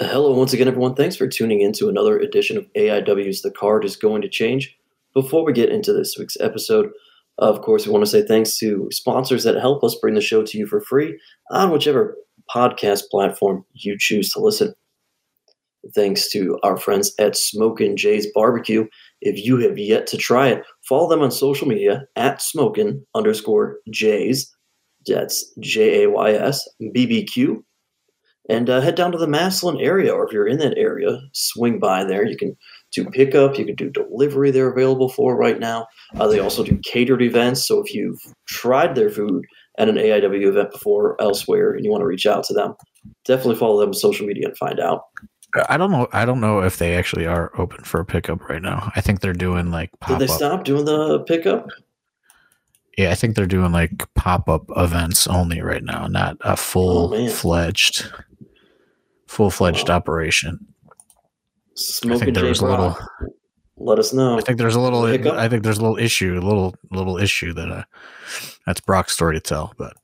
Hello, once again, everyone. Thanks for tuning in to another edition of AIW's The Card is Going to Change. Before we get into this week's episode, of course, we want to say thanks to sponsors that help us bring the show to you for free on whichever podcast platform you choose to listen. Thanks to our friends at Smokin' Jay's Barbecue. If you have yet to try it, follow them on social media at smokin underscore Jays. That's J A Y S B B Q and uh, head down to the Massillon area, or if you're in that area, swing by there. You can do pickup, you can do delivery. They're available for right now. Uh, they also do catered events. So if you've tried their food at an AIW event before or elsewhere, and you want to reach out to them, definitely follow them on social media and find out. I don't know. I don't know if they actually are open for a pickup right now. I think they're doing like. Did they stop doing the pickup? Yeah, I think they're doing like pop up events only right now, not a full fledged full fledged operation. Smoking I think there was a little. Let us know. I think there's a little. I think there's a little issue, a little little issue that uh, that's Brock's story to tell. But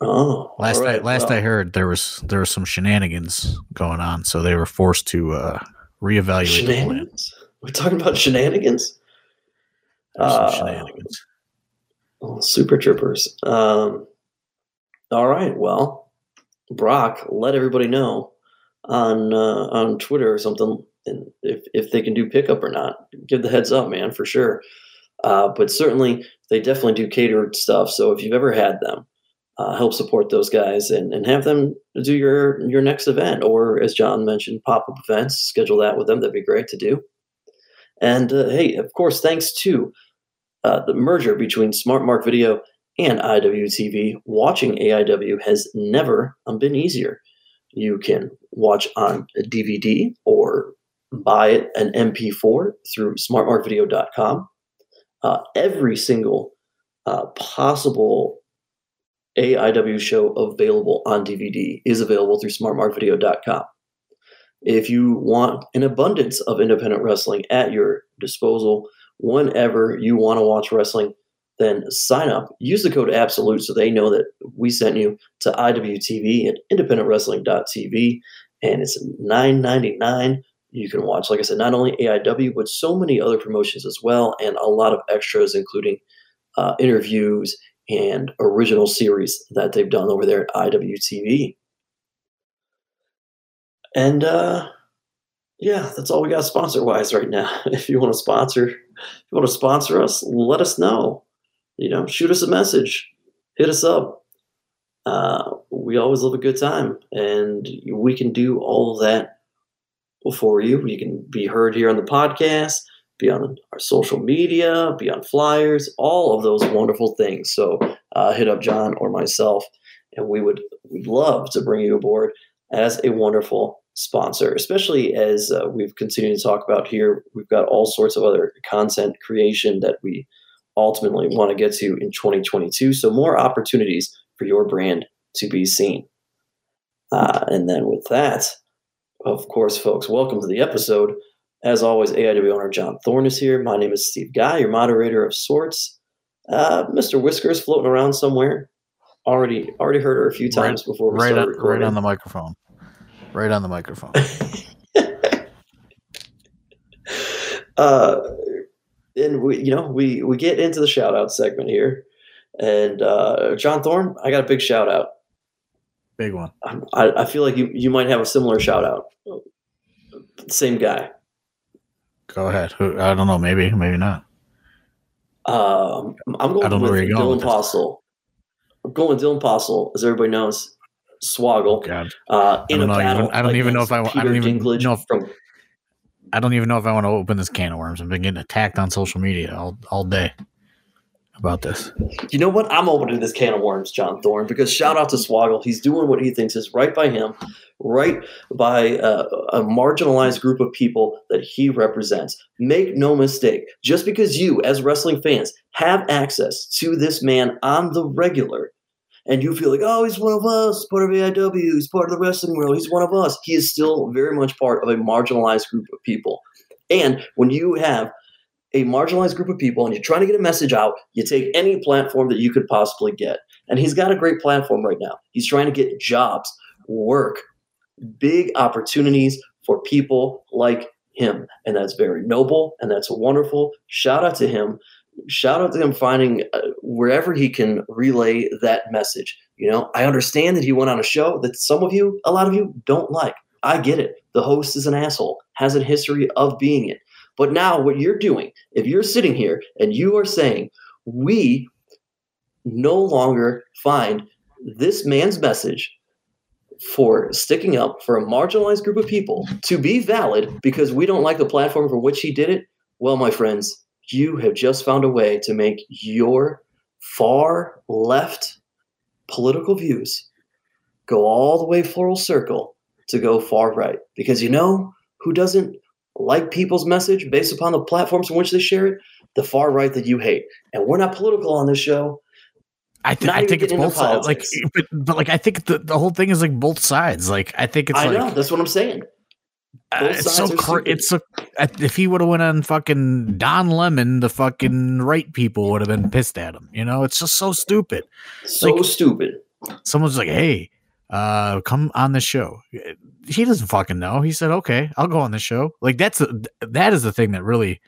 oh, last right, I last well. I heard there was there was some shenanigans going on, so they were forced to uh, reevaluate shenanigans. We're talking about shenanigans. Uh, shenanigans. Oh, super troopers. Um, all right. Well, Brock, let everybody know on uh, on Twitter or something, and if if they can do pickup or not, give the heads up, man, for sure. Uh, but certainly, they definitely do catered stuff. So if you've ever had them, uh, help support those guys and, and have them do your your next event, or as John mentioned, pop up events. Schedule that with them. That'd be great to do. And uh, hey, of course, thanks to uh, the merger between Smart Mark Video and IWTV, watching AIW has never been easier. You can watch on a DVD or buy it an MP4 through smartmarkvideo.com. Uh, every single uh, possible AIW show available on DVD is available through smartmarkvideo.com. If you want an abundance of independent wrestling at your disposal whenever you want to watch wrestling, then sign up. Use the code ABSOLUTE so they know that we sent you to IWTV at independentwrestling.tv. And it's $9.99. You can watch, like I said, not only AIW, but so many other promotions as well, and a lot of extras, including uh, interviews and original series that they've done over there at IWTV. And uh, yeah, that's all we got sponsor wise right now. If you want to sponsor, if you want to sponsor us, let us know you know, shoot us a message, hit us up. Uh, we always love a good time, and we can do all that for you. You can be heard here on the podcast, be on our social media, be on flyers, all of those wonderful things. So uh, hit up John or myself, and we would we'd love to bring you aboard as a wonderful sponsor, especially as uh, we've continued to talk about here. We've got all sorts of other content creation that we ultimately want to get to in 2022. So more opportunities for your brand to be seen. Uh, and then with that, of course, folks, welcome to the episode. As always, AIW owner John Thorne is here. My name is Steve Guy, your moderator of sorts. Uh, Mr. Whiskers floating around somewhere. Already, already heard her a few times right, before we right started on, Right on the microphone. Right on the microphone. uh, and we, you know, we we get into the shout out segment here, and uh, John Thorne, I got a big shout out. Big one. I, I feel like you you might have a similar shout out. Same guy. Go ahead. I don't know. Maybe, maybe not. Um, I'm going I don't with know where you're Dylan Postl. I'm going with Dylan Postl, as everybody knows. Swoggle. God. Uh, in I don't, a know, even, I don't even know if I, I don't even Dinklage know if, from I don't even know if I want to open this can of worms. I've been getting attacked on social media all, all day about this. You know what? I'm opening this can of worms, John Thorne, because shout out to Swoggle. He's doing what he thinks is right by him, right by uh, a marginalized group of people that he represents. Make no mistake, just because you, as wrestling fans, have access to this man on the regular and you feel like, oh, he's one of us, part of AIW, he's part of the wrestling world, he's one of us. He is still very much part of a marginalized group of people. And when you have a marginalized group of people and you're trying to get a message out, you take any platform that you could possibly get. And he's got a great platform right now. He's trying to get jobs, work, big opportunities for people like him. And that's very noble and that's wonderful. Shout out to him. Shout out to him finding uh, wherever he can relay that message. You know, I understand that he went on a show that some of you, a lot of you, don't like. I get it. The host is an asshole, has a history of being it. But now, what you're doing, if you're sitting here and you are saying, we no longer find this man's message for sticking up for a marginalized group of people to be valid because we don't like the platform for which he did it, well, my friends, you have just found a way to make your far left political views go all the way full circle to go far right. Because you know who doesn't like people's message based upon the platforms in which they share it? The far right that you hate. And we're not political on this show. I, th- I think it's both sides. Like, but, but like, I think the, the whole thing is like both sides. Like, I think it's. I like, know. That's what I'm saying. Uh, it's so cr- it's so if he would have went on fucking Don Lemon, the fucking right people would have been pissed at him. You know, it's just so stupid. So like, stupid. Someone's like, "Hey, uh, come on the show." He doesn't fucking know. He said, "Okay, I'll go on the show." Like that's a, that is the thing that really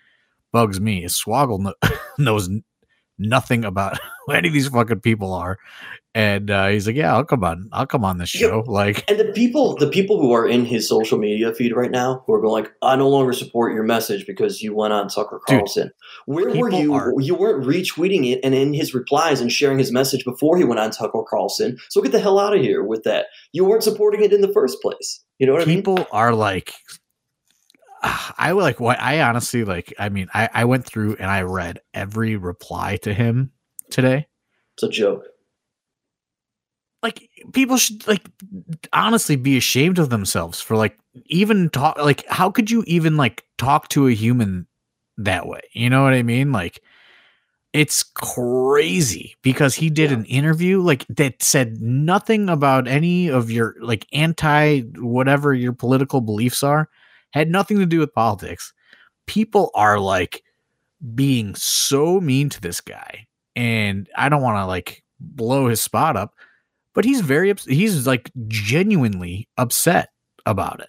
bugs me. Is Swoggle knows nothing about who any of these fucking people are. And uh, he's like, "Yeah, I'll come on. I'll come on the show." Yeah. Like, and the people, the people who are in his social media feed right now, who are going like, "I no longer support your message because you went on Tucker Carlson." Dude, Where were you? Are, you weren't retweeting it and in his replies and sharing his message before he went on Tucker Carlson. So get the hell out of here with that. You weren't supporting it in the first place. You know what people I mean? People are like I like what I honestly like. I mean, I, I went through and I read every reply to him today. It's a joke. Like people should like honestly be ashamed of themselves for like even talk like how could you even like talk to a human that way? You know what I mean? Like it's crazy because he did yeah. an interview like that said nothing about any of your like anti whatever your political beliefs are had nothing to do with politics. People are like being so mean to this guy. And I don't want to like blow his spot up, but he's very, he's like genuinely upset about it.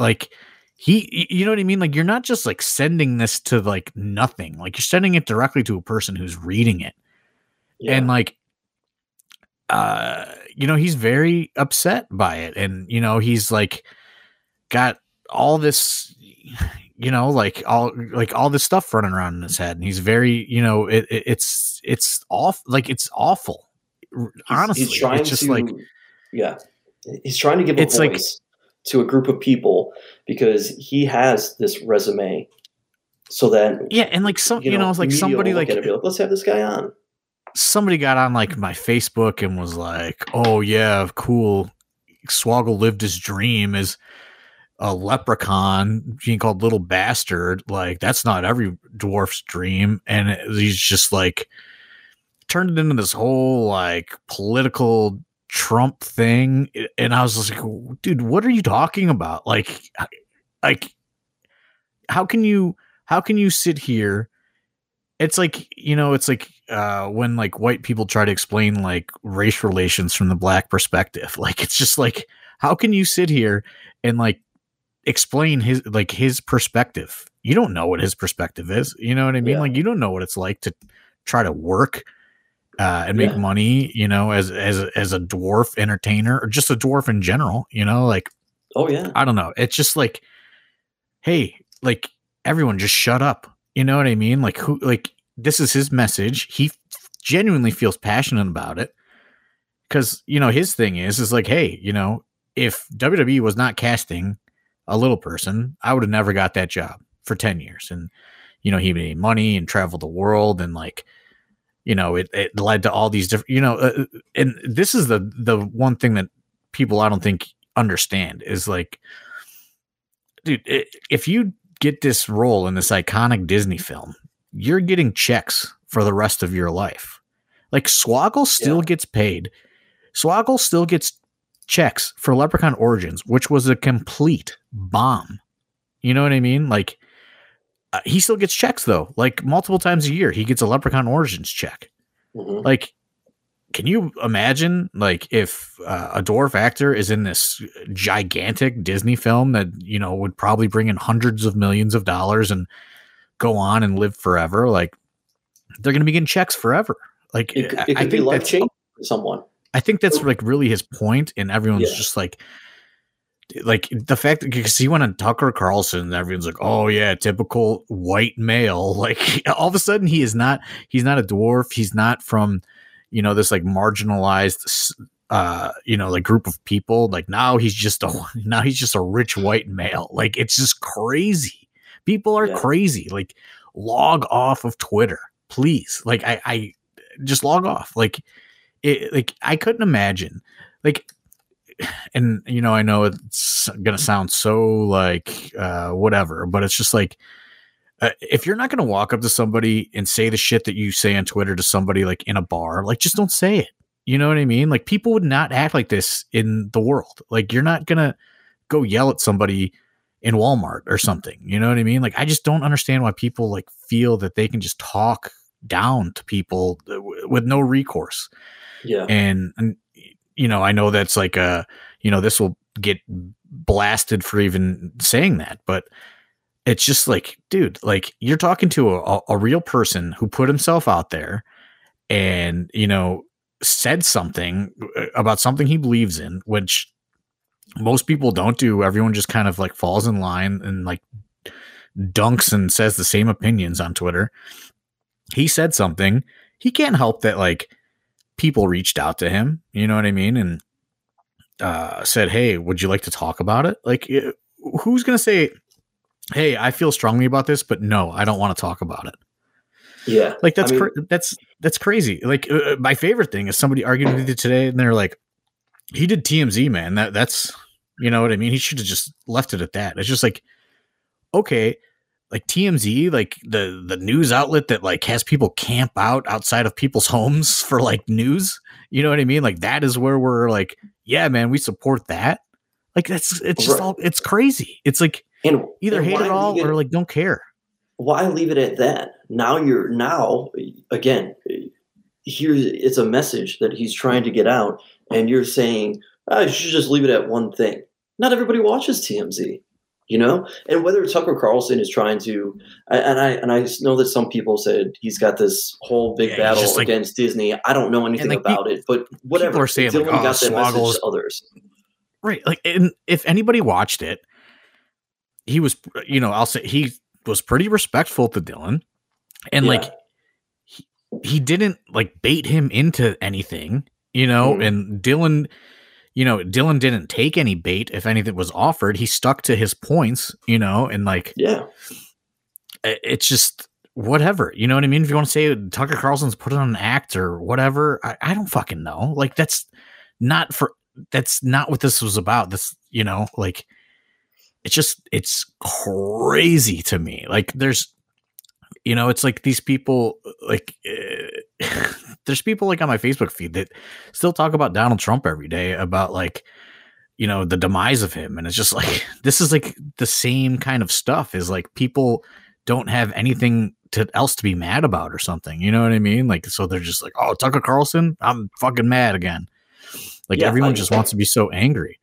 Like, he, you know what I mean? Like, you're not just like sending this to like nothing, like, you're sending it directly to a person who's reading it. Yeah. And like, uh, you know, he's very upset by it. And, you know, he's like, got all this you know like all like all this stuff running around in his head and he's very you know it, it it's it's off like it's awful honestly he's trying it's just to, like yeah. He's trying to give a it's voice like, to a group of people because he has this resume so that yeah and like some you know, you know it's like somebody like, like let's have this guy on. somebody got on like my facebook and was like oh yeah cool. Swoggle lived his dream is a leprechaun being called little bastard. Like that's not every dwarf's dream. And he's just like turned it into this whole like political trump thing and i was just like dude what are you talking about like like how can you how can you sit here it's like you know it's like uh when like white people try to explain like race relations from the black perspective like it's just like how can you sit here and like explain his like his perspective. You don't know what his perspective is. You know what I mean? Yeah. Like you don't know what it's like to try to work uh, and make yeah. money. You know, as as as a dwarf entertainer or just a dwarf in general. You know, like oh yeah, I don't know. It's just like, hey, like everyone, just shut up. You know what I mean? Like who? Like this is his message. He genuinely feels passionate about it because you know his thing is is like, hey, you know, if WWE was not casting a little person, I would have never got that job for 10 years. And, you know, he made money and traveled the world and like, you know, it, it led to all these different, you know, uh, uh, and this is the, the one thing that people I don't think understand is like, dude, it, if you get this role in this iconic Disney film, you're getting checks for the rest of your life. Like Swoggle still yeah. gets paid. Swoggle still gets checks for Leprechaun Origins, which was a complete bomb. You know what I mean? Like uh, he still gets checks though. Like multiple times a year, he gets a Leprechaun Origins check. Mm-hmm. Like can you imagine like if uh, a dwarf actor is in this gigantic Disney film that you know would probably bring in hundreds of millions of dollars and go on and live forever? Like they're going to be getting checks forever. Like it, it I think that's someone. I think that's like really his point, and everyone's yeah. just like, like the fact that because he went on Tucker Carlson, and everyone's like, oh yeah, typical white male. Like all of a sudden, he is not. He's not a dwarf. He's not from, you know, this like marginalized, uh, you know, like group of people. Like now he's just a now he's just a rich white male. Like it's just crazy. People are yeah. crazy. Like log off of Twitter, please. Like I, I just log off. Like it, like I couldn't imagine like and you know I know it's gonna sound so like uh whatever but it's just like uh, if you're not gonna walk up to somebody and say the shit that you say on Twitter to somebody like in a bar like just don't say it. You know what I mean? Like people would not act like this in the world. Like you're not gonna go yell at somebody in Walmart or something. You know what I mean? Like I just don't understand why people like feel that they can just talk down to people uh, with no recourse. Yeah. And, and you know, I know that's like a, you know, this will get blasted for even saying that, but it's just like, dude, like you're talking to a, a real person who put himself out there and, you know, said something uh, about something he believes in, which most people don't do. Everyone just kind of like falls in line and like dunks and says the same opinions on Twitter. He said something. He can't help that, like, people reached out to him, you know what I mean? And uh, said, Hey, would you like to talk about it? Like, who's going to say, Hey, I feel strongly about this, but no, I don't want to talk about it. Yeah. Like that's, I mean, that's, that's crazy. Like uh, uh, my favorite thing is somebody argued with you today and they're like, he did TMZ, man. That that's, you know what I mean? He should have just left it at that. It's just like, okay, like TMZ, like the the news outlet that like has people camp out outside of people's homes for like news. You know what I mean? Like that is where we're like, yeah, man, we support that. Like that's it's just right. all it's crazy. It's like and, either and hate it all it, or like don't care. Why leave it at that? Now you're now again here it's a message that he's trying to get out, and you're saying oh, you should just leave it at one thing. Not everybody watches TMZ you know? And whether tucker carlson is trying to and i and i know that some people said he's got this whole big yeah, battle like, against disney. I don't know anything like, about it but whatever. are saying Dylan like, oh, got that message to others. Right like and if anybody watched it he was you know i'll say he was pretty respectful to dylan. And yeah. like he, he didn't like bait him into anything you know? Mm. and dylan you know, Dylan didn't take any bait if anything was offered. He stuck to his points, you know, and like, yeah, it's just whatever. You know what I mean? If you want to say Tucker Carlson's put on an act or whatever, I, I don't fucking know. Like, that's not for, that's not what this was about. This, you know, like, it's just, it's crazy to me. Like, there's, you know, it's like these people, like, uh, there's people like on my Facebook feed that still talk about Donald Trump every day about like, you know, the demise of him. And it's just like, this is like the same kind of stuff is like people don't have anything to else to be mad about or something. You know what I mean? Like, so they're just like, oh, Tucker Carlson, I'm fucking mad again. Like yeah, everyone just wants to be so angry.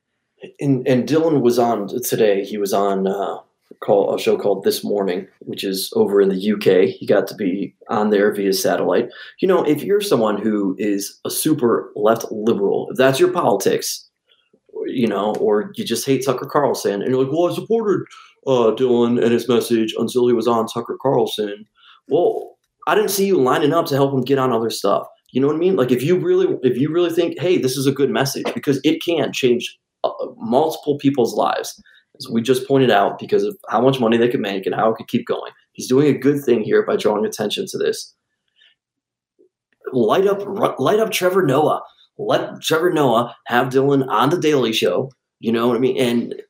And, and Dylan was on today. He was on, uh, call a show called This Morning, which is over in the UK. He got to be on there via satellite. You know, if you're someone who is a super left liberal, if that's your politics, you know, or you just hate Tucker Carlson, and you're like, well, I supported uh, Dylan and his message until he was on Tucker Carlson. Well, I didn't see you lining up to help him get on other stuff. You know what I mean? Like if you really, if you really think, hey, this is a good message because it can change uh, multiple people's lives as we just pointed out, because of how much money they could make and how it could keep going. He's doing a good thing here by drawing attention to this. Light up, light up Trevor Noah. Let Trevor Noah have Dylan on the Daily Show. You know what I mean? And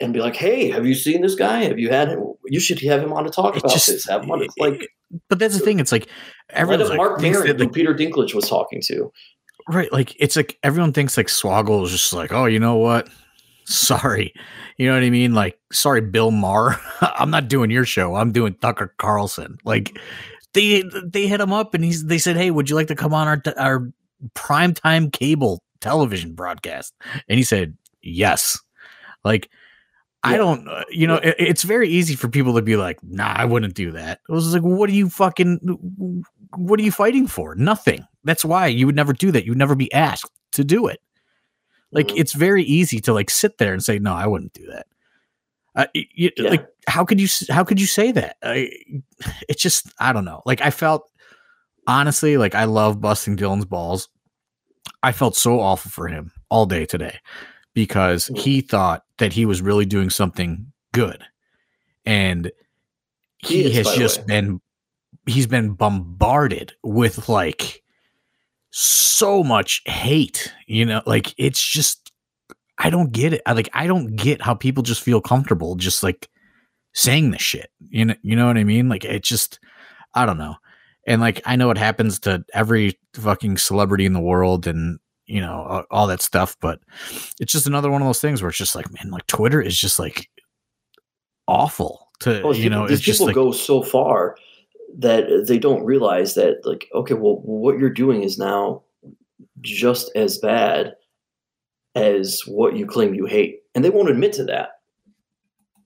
and be like, hey, have you seen this guy? Have you had him? You should have him on to talk about just, this. Have him on, like. But that's the thing. It's like everyone's like, Marc Maron, that, like, Peter Dinklage was talking to. Right, like it's like everyone thinks like Swoggle is just like, oh, you know what? Sorry, you know what I mean? Like, sorry, Bill Maher. I'm not doing your show. I'm doing Tucker Carlson. Like, they they hit him up and he's they said, hey, would you like to come on our our primetime cable television broadcast? And he said, yes. Like, I don't, uh, you know, it, it's very easy for people to be like, nah, I wouldn't do that. I was like, what are you fucking, what are you fighting for? Nothing. That's why you would never do that. You would never be asked to do it. Like, Mhm. it's very easy to like sit there and say, no, I wouldn't do that. Uh, y- y- Yeah. Like, how could you, how could you say that? I, it's just, I don't know. Like, I felt, honestly, like, I love busting Dylan's balls. I felt so awful for him all day today because Mhm. he thought that he was really doing something good. And He he, is, has just way. been he's been bombarded with like so much hate, you know, like it's just I don't get it. I like I don't get how people just feel comfortable just like saying this shit. You know, you know what I mean? Like it just I don't know. And like I know it happens to every fucking celebrity in the world and you know all- that stuff, but it's just another one of those things where it's just like man, like Twitter is just like awful to Oh, you know, these it's just people like go so far that they don't realize that, like, okay, well, what you're doing is now just as bad as what you claim you hate, and they won't admit to that.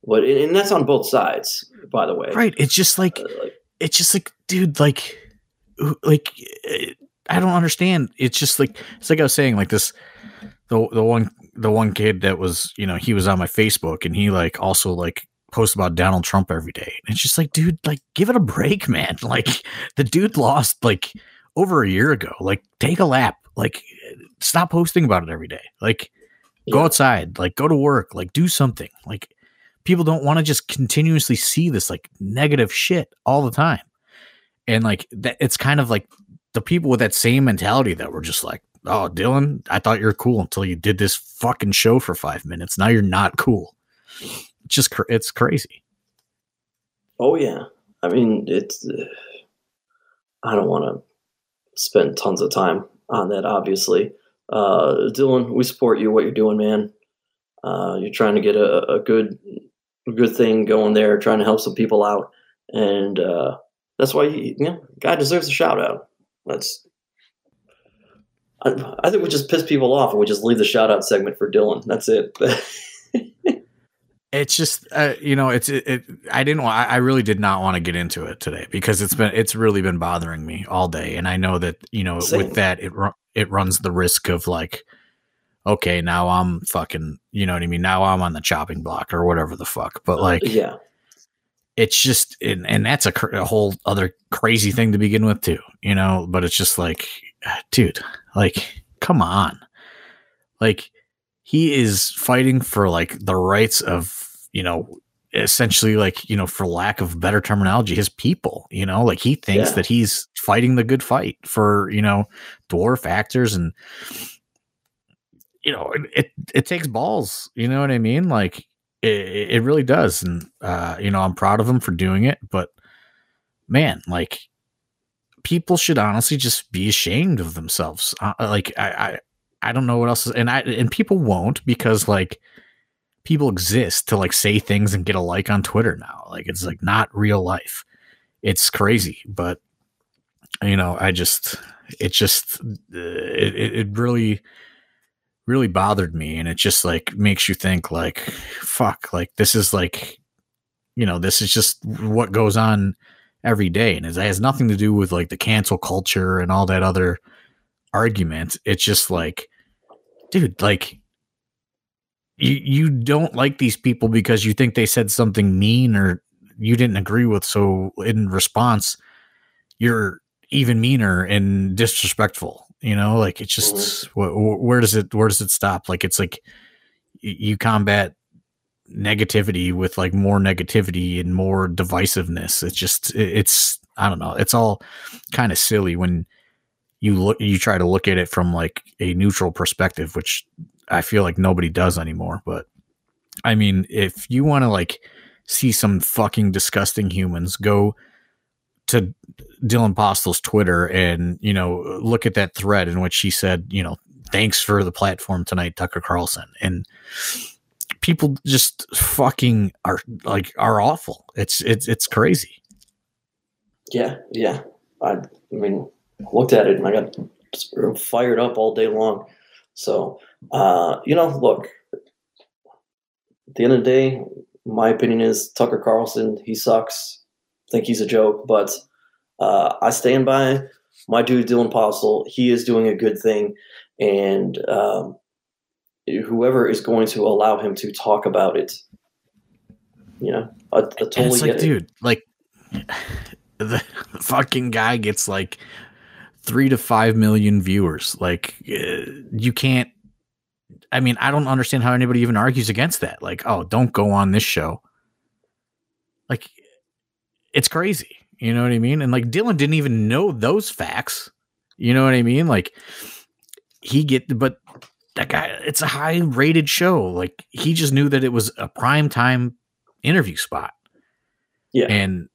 But and that's on both sides, by the way. right. It's just like Uh, like, it's just like dude like like eh, i don't understand it's just like it's like i was saying like this the the one the one kid that was you know he was on my facebook and he like also like posts about donald trump every day and it's just like dude like give it a break man. Like the dude lost like over a year ago. Like take a lap. Like stop posting about it every day. Like go outside. Like go to work. Like do something. Like people don't want to just continuously see this like negative shit all the time. And like that it's kind of like the people with that same mentality that were just like oh dylan i thought you were cool until you did this fucking show for five minutes. Now you're not cool just it's crazy Oh yeah, I mean it's. Uh, I don't want to spend tons of time on that. Obviously, uh, Dylan, we support you. What you're doing, man. Uh, you're trying to get a, a good, a good thing going there. Trying to help some people out, and uh, that's why you, you know, guy deserves a shout out. That's. I, I think we just piss people off and we just leave the shout out segment for Dylan. That's it. it's just uh, you know it's it, it i didn't wa- I, really did not want to get into it today because it's been it's really been bothering me all day. And i know that you know Same. with that it ru- it runs the risk of like okay now i'm fucking you know what i mean? Now i'm on the chopping block or whatever the fuck. But like yeah, it's just and, and that's a, cr- a whole other crazy thing to begin with too you know? But it's just like dude like come on. Like he is fighting for like the rights of you know essentially like you know for lack of better terminology his people you know like he thinks Yeah. that he's fighting the good fight for you know dwarf actors and you know it it, it takes balls you know what i mean? Like it, it really does. And uh you know i'm proud of him for doing it but man like people should honestly just be ashamed of themselves. Uh, like I, I i don't know what else is, and i and people won't because like people exist to like say things and get a like on twitter now. Like it's like not real life. It's crazy but you know i just it just uh, it, it it really really bothered me and it just like makes you think like fuck like this is like you know this is just what goes on every day and it has nothing to do with like the cancel culture and all that other argument. It's just like dude like you you don't like these people because you think they said something mean or you didn't agree with so in response you're even meaner and disrespectful you know? Like it's just mm-hmm. wh- wh- where does it where does it stop? Like it's like you combat negativity with like more negativity and more divisiveness. It's just it's i don't know. It's all kind of silly when you look you try to look at it from like a neutral perspective which i feel like nobody does anymore but i mean if you want to like see some fucking disgusting humans go to Dylan Postl's Twitter and you know look at that thread in which she said you know thanks for the platform tonight Tucker Carlson and people just fucking are like are awful it's it's it's crazy Yeah, yeah. I, I mean, looked at it and I got fired up all day long. So, uh, you know, look, at the end of the day, my opinion is Tucker Carlson, he sucks. I think he's a joke, but uh, I stand by my dude Dylan Postl. He is doing a good thing, and um, whoever is going to allow him to talk about it, you know, I, I totally it's like, dude, like the fucking guy gets like three to five million viewers. Like, uh, you can't. I mean, I don't understand how anybody even argues against that. Like, oh, don't go on this show. Like, it's crazy. You know what I mean? And like Dylan didn't even know those facts. You know what I mean? Like he get but that guy it's a high rated show. Like he just knew that it was a prime time interview spot. Yeah. And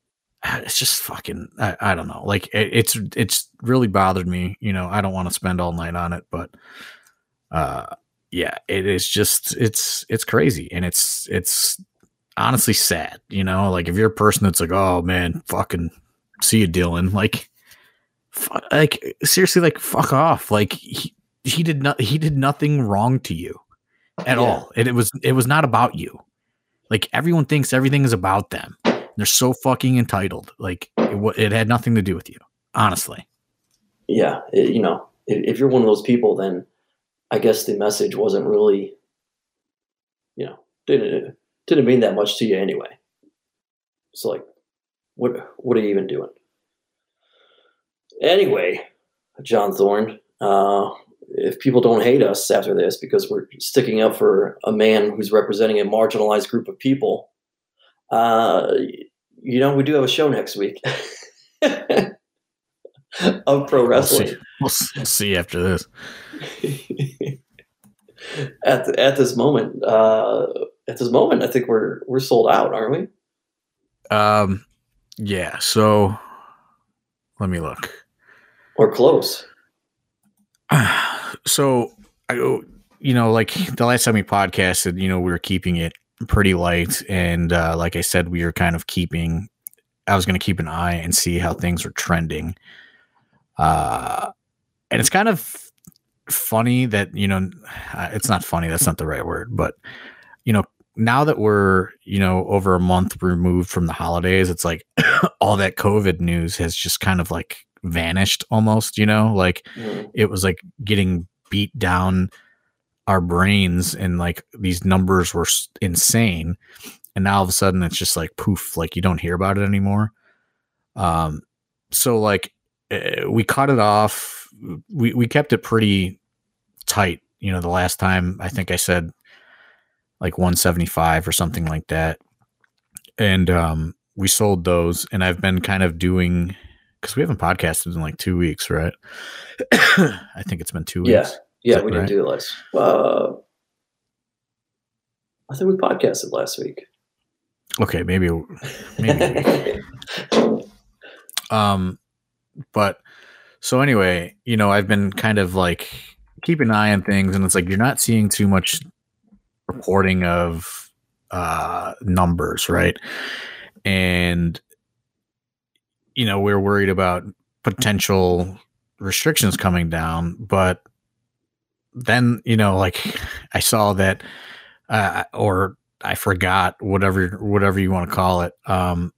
it's just fucking I, I don't know. Like it, it's it's really bothered me. You know, I don't want to spend all night on it, but uh yeah, it is just it's it's crazy and it's it's honestly sad, you know, like if you're a person that's like, oh man, fucking see you, Dylan, like, fu- like seriously, like fuck off, like he, he did not he did nothing wrong to you at Yeah. all. It, it was it was not about you. Like everyone thinks everything is about them. They're so fucking entitled. Like it, it had nothing to do with you, honestly. yeah, it- you know, if, if you're one of those people, then I guess the message wasn't really, you know, didn't didn't mean that much to you anyway. So like, what what are you even doing? Anyway, John Thorne, uh, if people don't hate us after this because we're sticking up for a man who's representing a marginalized group of people, uh, you know, we do have a show next week of pro We'll see. wrestling. We'll s- we'll see after this. at the, at this moment, uh, at this moment, I think we're we're sold out, aren't we? Um, yeah. So let me look. Or close? so I, you know, like the last time we podcasted, you know, we were keeping it pretty light, and uh, like I said, we were kind of keeping. I was going to keep an eye and see how things are trending. Uh, and it's kind of funny that you know, uh, it's not funny. That's not the right word, but you know, now that we're you know over a month removed from the holidays, it's like all that COVID news has just kind of like vanished almost. You know, like Mm, it was like getting beat down our brains and like these numbers were insane. And now all of a sudden it's just like poof like you don't hear about it anymore. Um so like uh, we cut it off. We we kept it pretty tight. You know the last time i think i said like 175 or something like that. And um we sold those and i've been kind of doing because we haven't podcasted in like two weeks right? I think it's been two weeks. yeah, that we didn't do it last. Uh, I think we podcasted last week. okay maybe maybe um but so anyway you know i've been kind of like keeping an eye on things and it's like you're not seeing too much reporting of uh numbers right and you know we're worried about potential restrictions coming down but then you know like i saw that uh or i forgot whatever whatever you want to call it um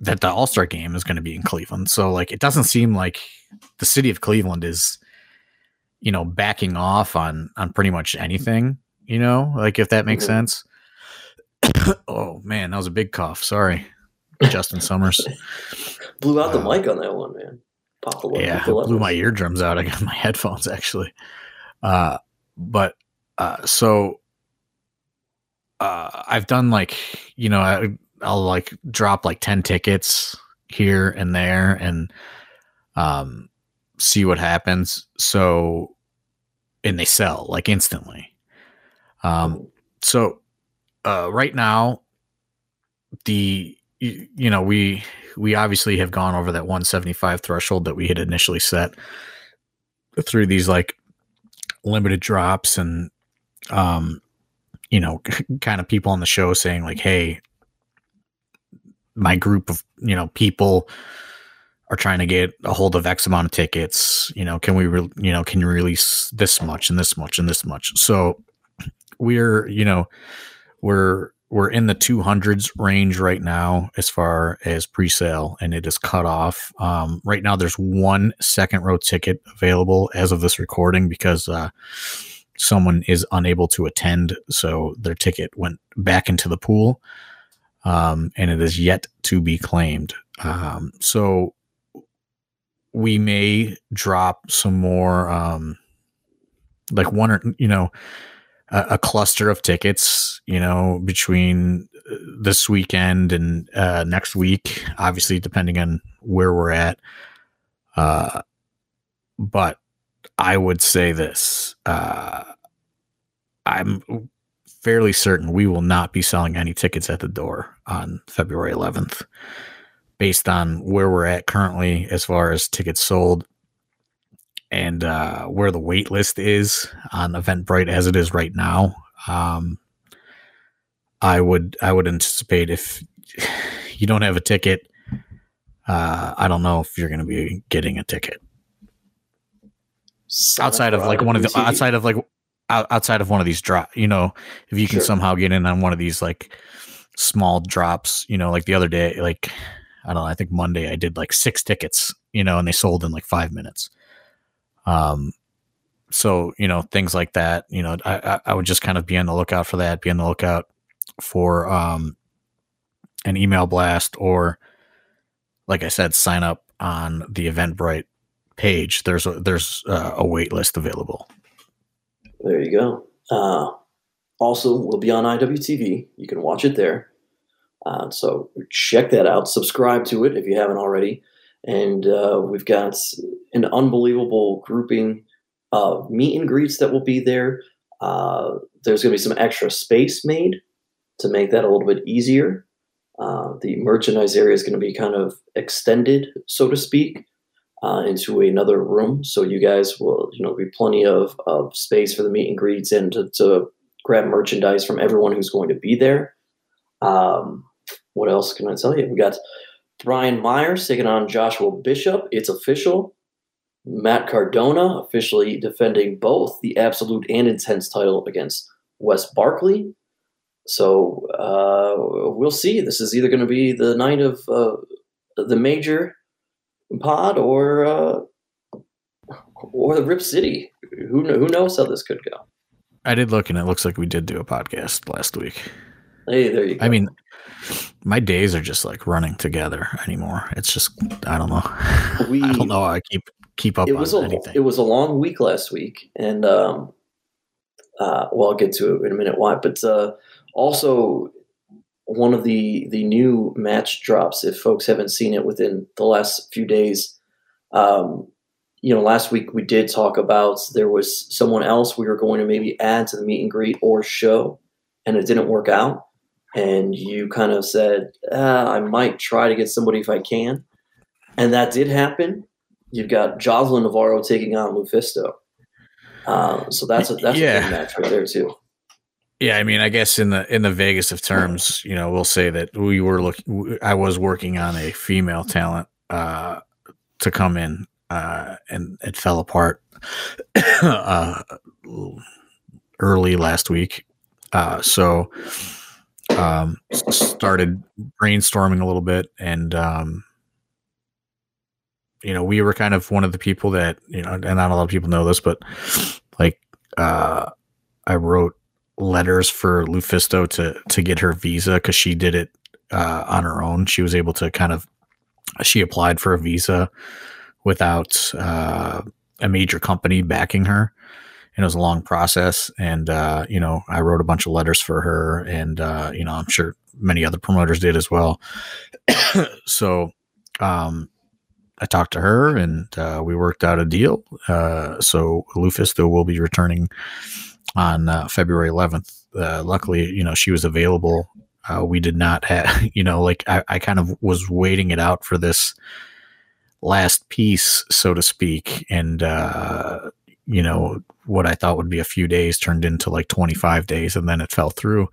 that the all-star game is going to be in cleveland so like it doesn't seem like the city of cleveland is you know backing off on on pretty much anything you know like if that makes Mhm. sense oh man that was a big cough sorry justin summers Blew out the Uh, mic on that one, man. Pop the yeah, blew my eardrums out. I got my headphones actually. Uh, but uh, so uh, I've done like you know I, I'll like drop like ten tickets here and there and um see what happens. So and they sell like instantly. Um, so uh, right now the you, you know we we obviously have gone over that 175 threshold that we had initially set through these like limited drops and um you know kind of people on the show saying like hey my group of you know people are trying to get a hold of X amount of tickets. You know, can we, re- you know, can you release this much and this much and this much? So we're, you know, we're we're in the 200s range right now as far as pre-sale and it is cut off. Um, right now there's one second row ticket available as of this recording because uh, someone is unable to attend so their ticket went back into the pool um, and it is yet to be claimed. Um, so we may drop some more um, like one or you know a, a, cluster of tickets you know between uh, this weekend and uh, next week obviously depending on where we're at. Uh, but i would say this uh, i'm fairly certain we will not be selling any tickets at the door on february 11th based on where we're at currently as far as tickets sold and uh, where the wait list is on Eventbrite as it is right now. Um, I would I would anticipate if you don't have a ticket, uh, I don't know if you're going to be getting a ticket outside of like one of the outside of like outside of one of these drop. You know, if you can sure. somehow get in on one of these like small drops, you know, like the other day, like I don't know, I think Monday I did like six tickets, you know, and they sold in like five minutes. Um, so you know things like that. You know, I, I would just kind of be on the lookout for that. Be on the lookout for um, an email blast or, like I said, sign up on the Eventbrite page. There's a, there's a, a wait list available. There you go. Uh, also, we'll be on IWTV. You can watch it there. Uh, so check that out. Subscribe to it if you haven't already. And uh, we've got an unbelievable grouping of meet and greets that will be there. Uh, there's going to be some extra space made to make that a little bit easier. Uh, the merchandise area is going to be kind of extended, so to speak, uh, into another room. So you guys will, you know, be plenty of, of space for the meet and greets and to, to grab merchandise from everyone who's going to be there. Um, what else can I tell you? We got Brian Myers taking on Joshua Bishop. It's official. Matt Cardona officially defending both the absolute and intense title against Wes Barkley. So uh, we'll see. This is either going to be the night of uh, the major pod or uh, or the Rip City. Who who knows how this could go? I did look, and it looks like we did do a podcast last week. Hey, there you go. I mean, my days are just like running together anymore. It's just I don't know. We, I don't know. I keep keep up it was a, anything. It was a long week last week, and um, uh, well, I'll get to it in a minute why. But uh, also one of the the new match drops. If folks haven't seen it within the last few days, um, you know, last week we did talk about there was someone else we were going to maybe add to the meet and greet or show, and it didn't work out and you kind of said, uh, I might try to get somebody if I can. And that did happen. You've got Jocelyn Navarro taking on Lufisto. Uh, so that's a, that's yeah. a big match right there too. Yeah, I mean, I guess in the in the Vegas of terms, you know, we'll say that we were looking. I was working on a female talent uh, to come in, uh, and it fell apart uh, early last week. Uh, so um, started brainstorming a little bit and um, you know we were kind of one of the people that you know and not a lot of people know this but like uh, i wrote letters for lufisto to to get her visa because she did it uh, on her own. She was able to kind of she applied for a visa without uh, a major company backing her and it was a long process. And uh, you know, I wrote a bunch of letters for her, and uh, you know, I'm sure many other promoters did as well. so, um, I talked to her, and uh, we worked out a deal. Uh, so Lufisto will be returning on uh, February 11th. Uh, luckily, you know, she was available. we did not have, you know, like I, I kind of was waiting it out for this last piece, so to speak, and uh, you know, what I thought would be a few days turned into like 25 days and then it fell through.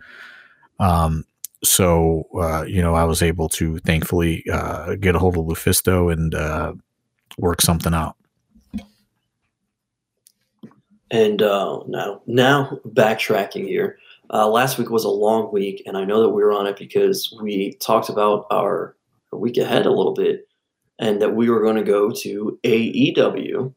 Um, so uh, you know, I was able to thankfully uh, get a hold of Lufisto and uh, work something out. And uh, now, now backtracking here. Uh, last week was a long week, and I know that we were on it because we talked about our, our week ahead a little bit, and that we were going to go to AEW,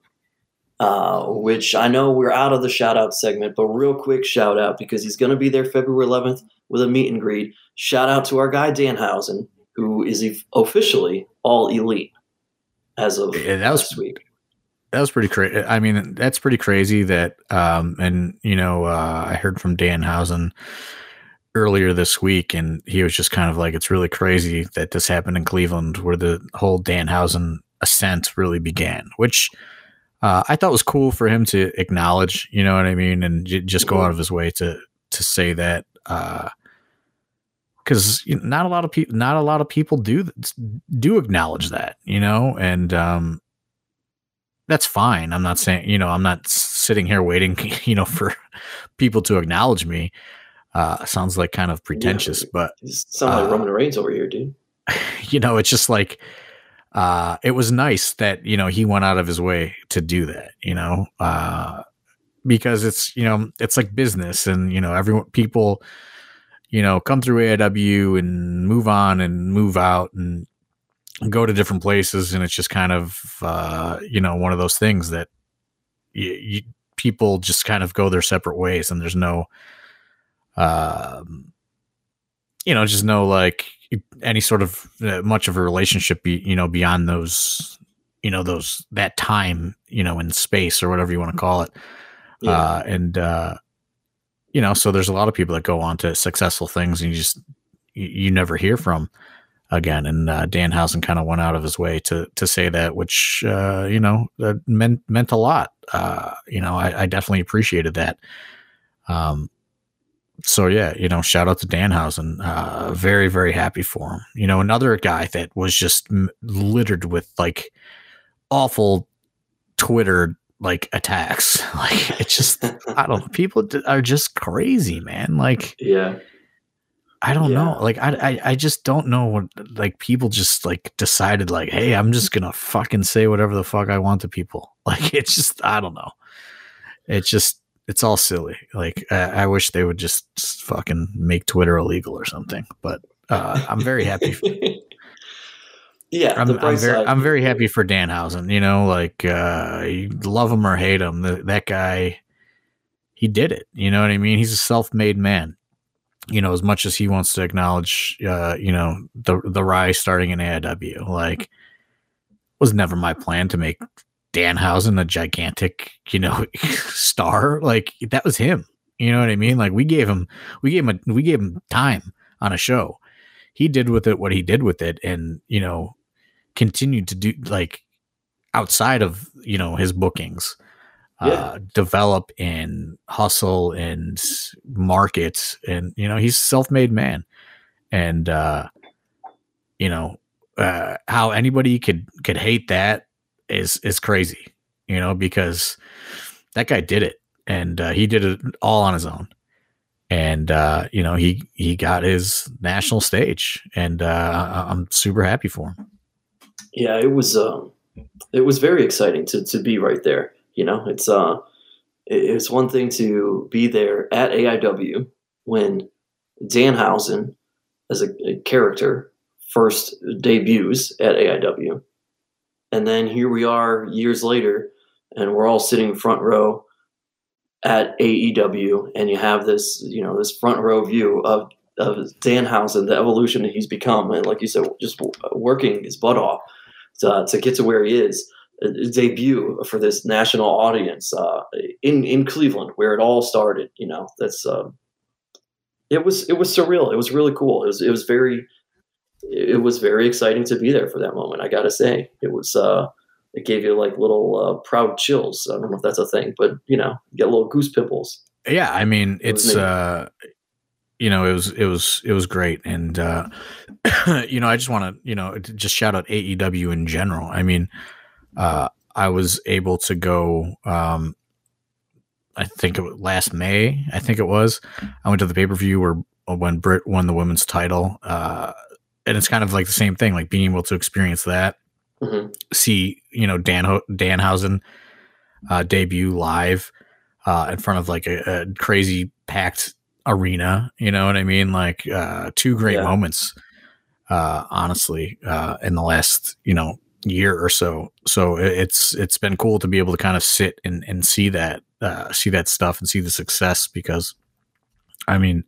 uh, which I know we're out of the shout out segment, but real quick shout out because he's going to be there February 11th with a meet and greet. Shout out to our guy Danhausen, who is officially all elite as of yeah, that was, last week that was pretty crazy. I mean, that's pretty crazy that, um, and you know, uh, I heard from Danhausen earlier this week, and he was just kind of like, it's really crazy that this happened in Cleveland, where the whole Danhausen ascent really began, which uh, I thought it was cool for him to acknowledge. You know what I mean, and j- just go out of his way to to say that. because uh, not a lot of people, not a lot of people do do acknowledge that, you know, and um, that's fine. I'm not saying, you know, I'm not sitting here waiting, you know, for people to acknowledge me. Uh, sounds like kind of pretentious, yeah, but sound like uh, Roman Reigns over here, dude. You know, it's just like uh, it was nice that you know he went out of his way to do that. You know, uh, because it's you know it's like business, and you know everyone people, you know, come through AIW and move on and move out and go to different places and it's just kind of uh, you know one of those things that people just kind of go their separate ways and there's no um, you know just no like any sort of uh, much of a relationship be, you know beyond those you know those that time you know in space or whatever you want to call it yeah. uh, and uh, you know so there's a lot of people that go on to successful things and you just you, you never hear from again. And uh, Danhausen kind of went out of his way to to say that, which uh, you know uh, meant meant a lot. Uh, you know, I, I, definitely appreciated that. Um, so yeah, you know, shout out to Danhausen. Uh, very very happy for him. You know, another guy that was just littered with like awful Twitter like attacks. Like it's just I don't know. People are just crazy, man. Like yeah I don't yeah. know. Like I, I I just don't know what like people just like decided like, hey, I'm just gonna fucking say whatever the fuck I want to people. Like it's just I don't know. It's just it's all silly. Like I, I wish they would just, just, fucking make Twitter illegal or something. But uh, I'm very happy. For, yeah, I'm, I'm very I'm very happy for Danhausen. You know, like uh, you love him or hate him, the, that guy, he did it. You know what I mean? He's a self-made man you know, as much as he wants to acknowledge, uh, you know, the the rise starting in AIW, like, was never my plan to make Danhausen a gigantic, you know, star. Like that was him. You know what I mean? Like we gave him, we gave him, a, we gave him time on a show. He did with it what he did with it, and you know, continued to do like outside of you know his bookings yeah. uh, develop and hustle and market. And, you know, he's a self made man. And, uh, you know, uh, how anybody could, could hate that is, is crazy, you know, because that guy did it and uh, he did it all on his own. And, uh, you know, he, he got his national stage and uh, I'm super happy for him. Yeah, it was, um, it was very exciting to, to be right there you know, it's uh, it's one thing to be there at AIW when Danhausen, as a, a character, first debuts at AIW, and then here we are years later, and we're all sitting front row at AEW, and you have this, you know, this front row view of of Danhausen, the evolution that he's become, and like you said, just working his butt off to, to get to where he is debut for this national audience uh, in in Cleveland, where it all started. You know, that's uh, it was it was surreal. It was really cool. It was it was very it was very exciting to be there for that moment. I gotta say, it was uh, it gave you like little uh, proud chills. I don't know if that's a thing, but you know, you get little goose pimples. Yeah, I mean, it's uh, you know, it was it was it was great, and uh, you know, I just want to you know just shout out AEW in general. I mean uh, I was able to go. Um, I think it was last May. I think it was. I went to the pay per view where when Britt won the women's title. Uh, and it's kind of like the same thing, like being able to experience that, mm-hmm. see you know Dan Danhausen uh, debut live uh, in front of like a, a, crazy packed arena. You know what I mean? Like uh, two great yeah. moments, uh, honestly, uh, in the last you know year or so. So it's it's been cool to be able to kind of sit and and see that uh, see that stuff and see the success because, I mean,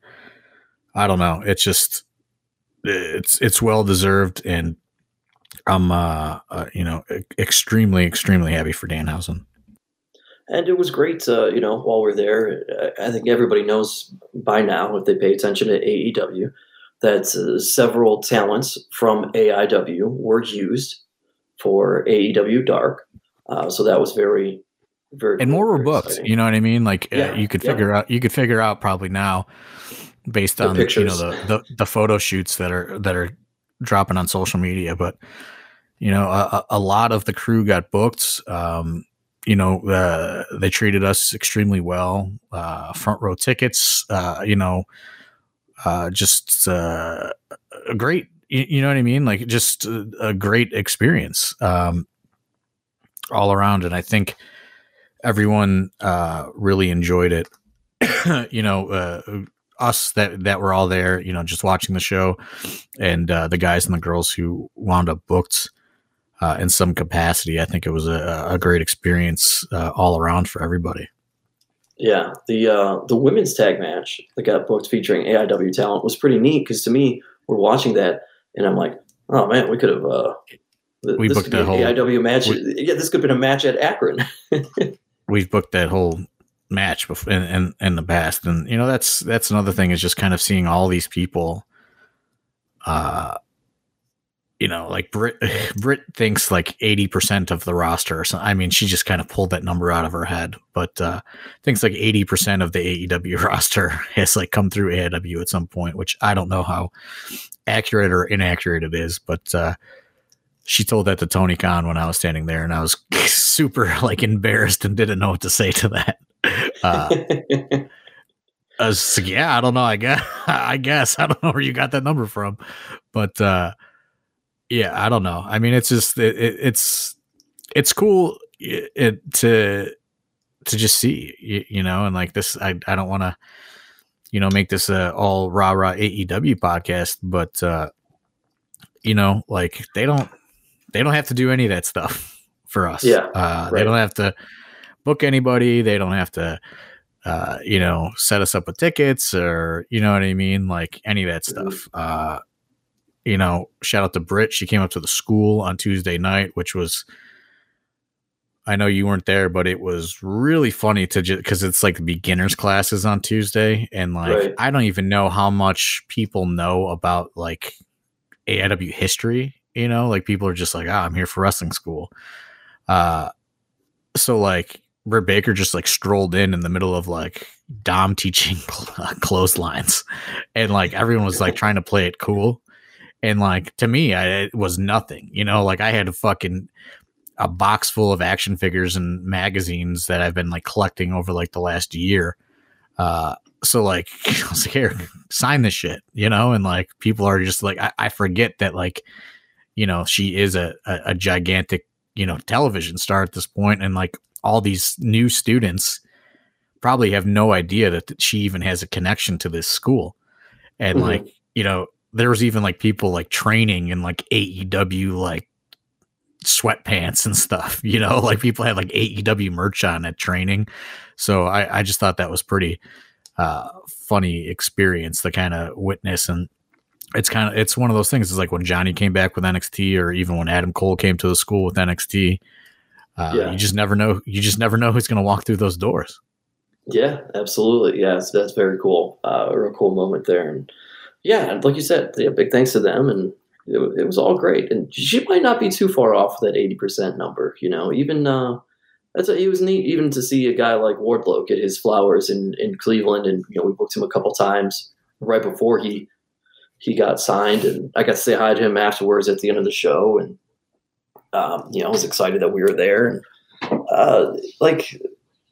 I don't know. It's just it's it's well deserved, and I'm uh, uh you know extremely extremely happy for Danhausen. And it was great, uh, you know, while we're there. I think everybody knows by now, if they pay attention to AEW, that uh, several talents from AIW were used for AEW Dark. Uh, so that was very, very, and more were booked. Exciting. You know what I mean? Like uh, you could figure out, you could figure out probably now based on you know the, the, the photo shoots that are that are dropping on social media. But you know, a, a lot of the crew got booked. Um, you know, uh, they treated us extremely well. Uh, front row tickets. Uh, you know, uh, just uh, a great. You, you, know what I mean? Like just a, a great experience um, all around, and I think everyone uh, really enjoyed it. you know, us that that were all there, you know, just watching the show, and uh, the guys and the girls who wound up booked uh, in some capacity. I think it was a, a great experience uh, all around for everybody. Yeah, the uh, the women's tag match that got booked featuring AIW talent was pretty neat because to me, we're watching that and I'm like, oh man, we could have. Uh, we this booked that whole AIW match. We, yeah, this could have been a match at Akron. we've booked that whole match before in, in, in the past and you know that's that's another thing is just kind of seeing all these people uh you know like brit brit thinks like 80% of the roster something i mean she just kind of pulled that number out of her head but uh thinks like 80% of the aew roster has like come through aiw at some point which i don't know how accurate or inaccurate it is but uh she told that to Tony Khan when I was standing there, and I was super like embarrassed and didn't know what to say to that. Uh, was yeah, I don't know. I guess, I guess, I don't know where you got that number from, but, uh, yeah, I don't know. I mean, it's just, it, it, it's, it's cool it, to, to just see, you, you, know, and like this, I, I don't want to, you know, make this a all rah rah AEW podcast, but, uh, you know, like they don't, they don't have to do any of that stuff for us. Yeah. Uh, right. They don't have to, book anybody. They don't have to, uh, you know, set us up with tickets or, you know what I mean? Like any of that mm-hmm. stuff. Uh, you know, shout out to Britt. She came up to the school on Tuesday night, which was, I know you weren't there, but it was really funny to just because it's like beginners classes on Tuesday. And like, right. I don't even know how much people know about like AIW history. You know, like people are just like, oh, I'm here for wrestling school. Uh, so like Britt Baker just like strolled in in the middle of like Dom teaching clotheslines, and like everyone was like trying to play it cool, and like to me, I, it was nothing. You know, like I had a fucking a box full of action figures and magazines that I've been like collecting over like the last year. Uh, so like I was like, here, sign this shit, you know, and like people are just like, I, I forget that like, you know, she is a, a, a gigantic, you know, television star at this point, and like all these new students probably have no idea that she even has a connection to this school. And mm-hmm. like, you know, there was even like people like training in like AEW like sweatpants and stuff, you know, like people had like AEW merch on at training. So I, I just thought that was pretty uh funny experience to kind of witness and it's kind of it's one of those things. It's like when Johnny came back with NXT, or even when Adam Cole came to the school with NXT. Uh, yeah. You just never know. You just never know who's going to walk through those doors. Yeah, absolutely. Yeah, that's, that's very cool. Uh, a real cool moment there. And yeah, like you said, yeah, big thanks to them. And it, it, was all great. And she might not be too far off that 80% number. You know, even uh, that's a, it was neat even to see a guy like Wardlow get his flowers in, in Cleveland. And, you know, we booked him a couple times right before he he got signed. And I got to say hi to him afterwards at the end of the show. And um, you know, I was excited that we were there. And, uh, like,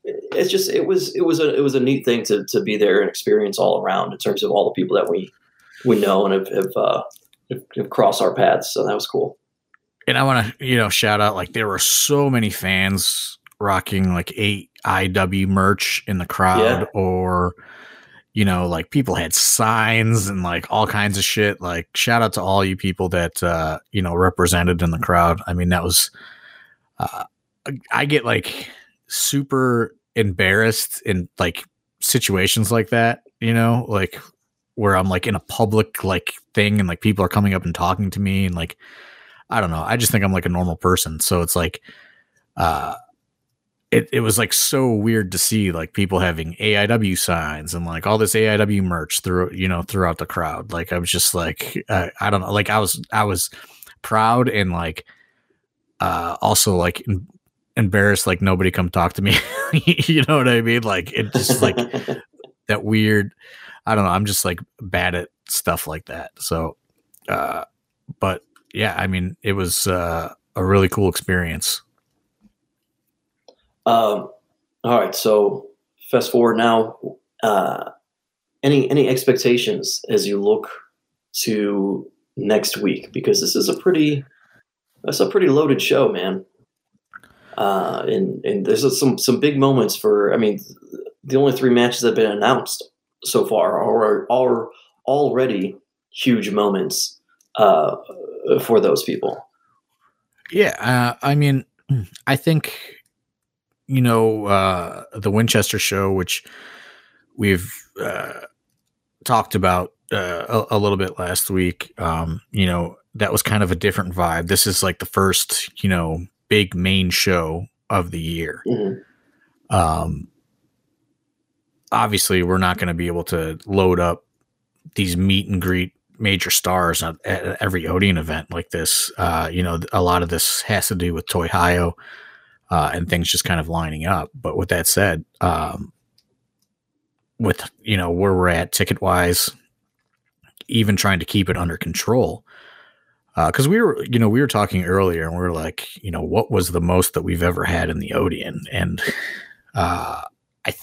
it's just it was it was a it was a neat thing to to be there and experience all around in terms of all the people that we we know and have have, uh, have, have crossed our paths. So that was cool. And I want to you know shout out like there were so many fans rocking like AIW merch in the crowd yeah. or you know, like people had signs and like all kinds of shit. Like shout out to all you people that uh, you know represented in the crowd. I mean, that was uh, I get like super embarrassed in like situations like that, you know, like where I'm like in a public like thing and like people are coming up and talking to me and like I don't know. I just think I'm like a normal person. So it's like uh it, it was like so weird to see like people having AIW signs and like all this AIW merch through you know throughout the crowd. Like I was just like uh, I don't know, like I was I was proud and like uh also like embarrassed like nobody come talk to me. you know what I mean? Like it just like that weird I don't know, I'm just like bad at stuff like that. So uh but yeah, I mean it was uh a really cool experience. Um, all right, so fast forward now. Uh, any any expectations as you look to next week? Because this is a pretty that's a pretty loaded show, man. Uh, and and there's some some big moments for. I mean, the only three matches that have been announced so far are are already huge moments uh, for those people. Yeah, uh, I mean, I think you know, uh, the Winchester show, which we've uh, talked about uh, a, a, little bit last week, um, you know, that was kind of a different vibe. This is like the first, you know, big main show of the year. Mm-hmm. Um, obviously, we're not going to be able to load up these meet and greet major stars at, at every Odeon event like this. Uh, you know, a lot of this has to do with Toy Hio uh, and things just kind of lining up. But with that said, um, with you know where we're at ticket wise, even trying to keep it under control, because uh, we were you know we were talking earlier and we are like you know what was the most that we've ever had in the Odeon, and uh, I. Th-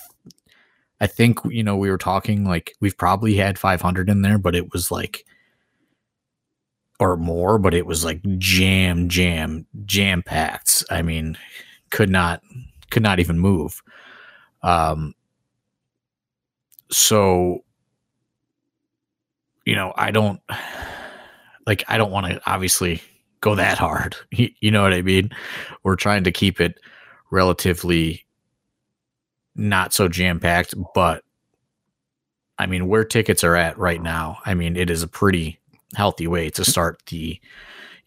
I think you know we were talking like we've probably had 500 in there, but it was like or more, but it was like jam, jam, jam packed. I mean, could not could not even move. Um, so you know, I don't like I don't want to obviously go that hard. You know what I mean? We're trying to keep it relatively not so jam packed, but I mean, where tickets are at right now, I mean, it is a pretty healthy way to start the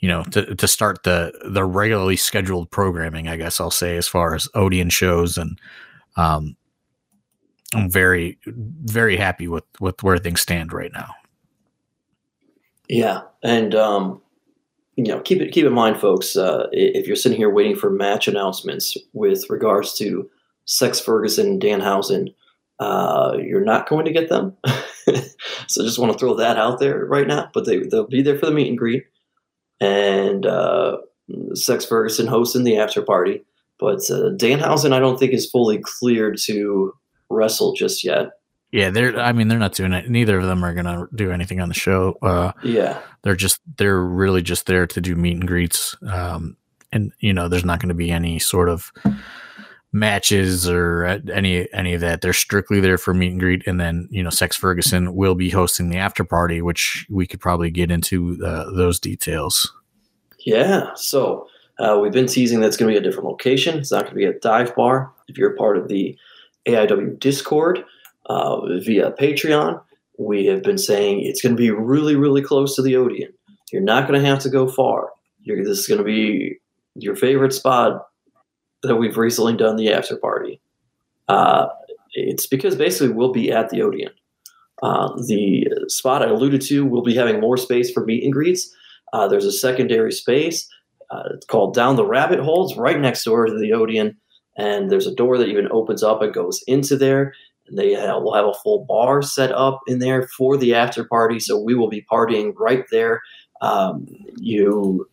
you know, to, to start the the regularly scheduled programming, I guess I'll say, as far as Odeon shows, and um, I'm very very happy with with where things stand right now. Yeah, and um, you know, keep it keep in mind, folks. Uh, if you're sitting here waiting for match announcements with regards to Sex Ferguson, Danhausen, uh, you're not going to get them. so just want to throw that out there right now. But they they'll be there for the meet and greet and uh, Sex Ferguson hosting the after party. But uh, Danhausen, I don't think is fully cleared to wrestle just yet. Yeah, they're. I mean, they're not doing it. Neither of them are going to do anything on the show. Uh, yeah, they're just. They're really just there to do meet and greets. Um, and you know, there's not going to be any sort of matches or any any of that. They're strictly there for meet and greet, and then you know, Sex Ferguson will be hosting the after party, which we could probably get into uh, those details. Yeah, so uh, we've been teasing that's going to be a different location. It's not going to be a dive bar. If you're part of the AIW Discord uh, via Patreon, we have been saying it's going to be really, really close to the Odeon. You're not going to have to go far. You're, this is going to be your favorite spot that we've recently done the after party. Uh, it's because basically we'll be at the Odeon. Uh, the spot I alluded to will be having more space for meet and greets. Uh, there's a secondary space. Uh, it's called Down the Rabbit Holes, right next door to the Odeon. And there's a door that even opens up and goes into there. And they have, will have a full bar set up in there for the after party. So we will be partying right there. Um, you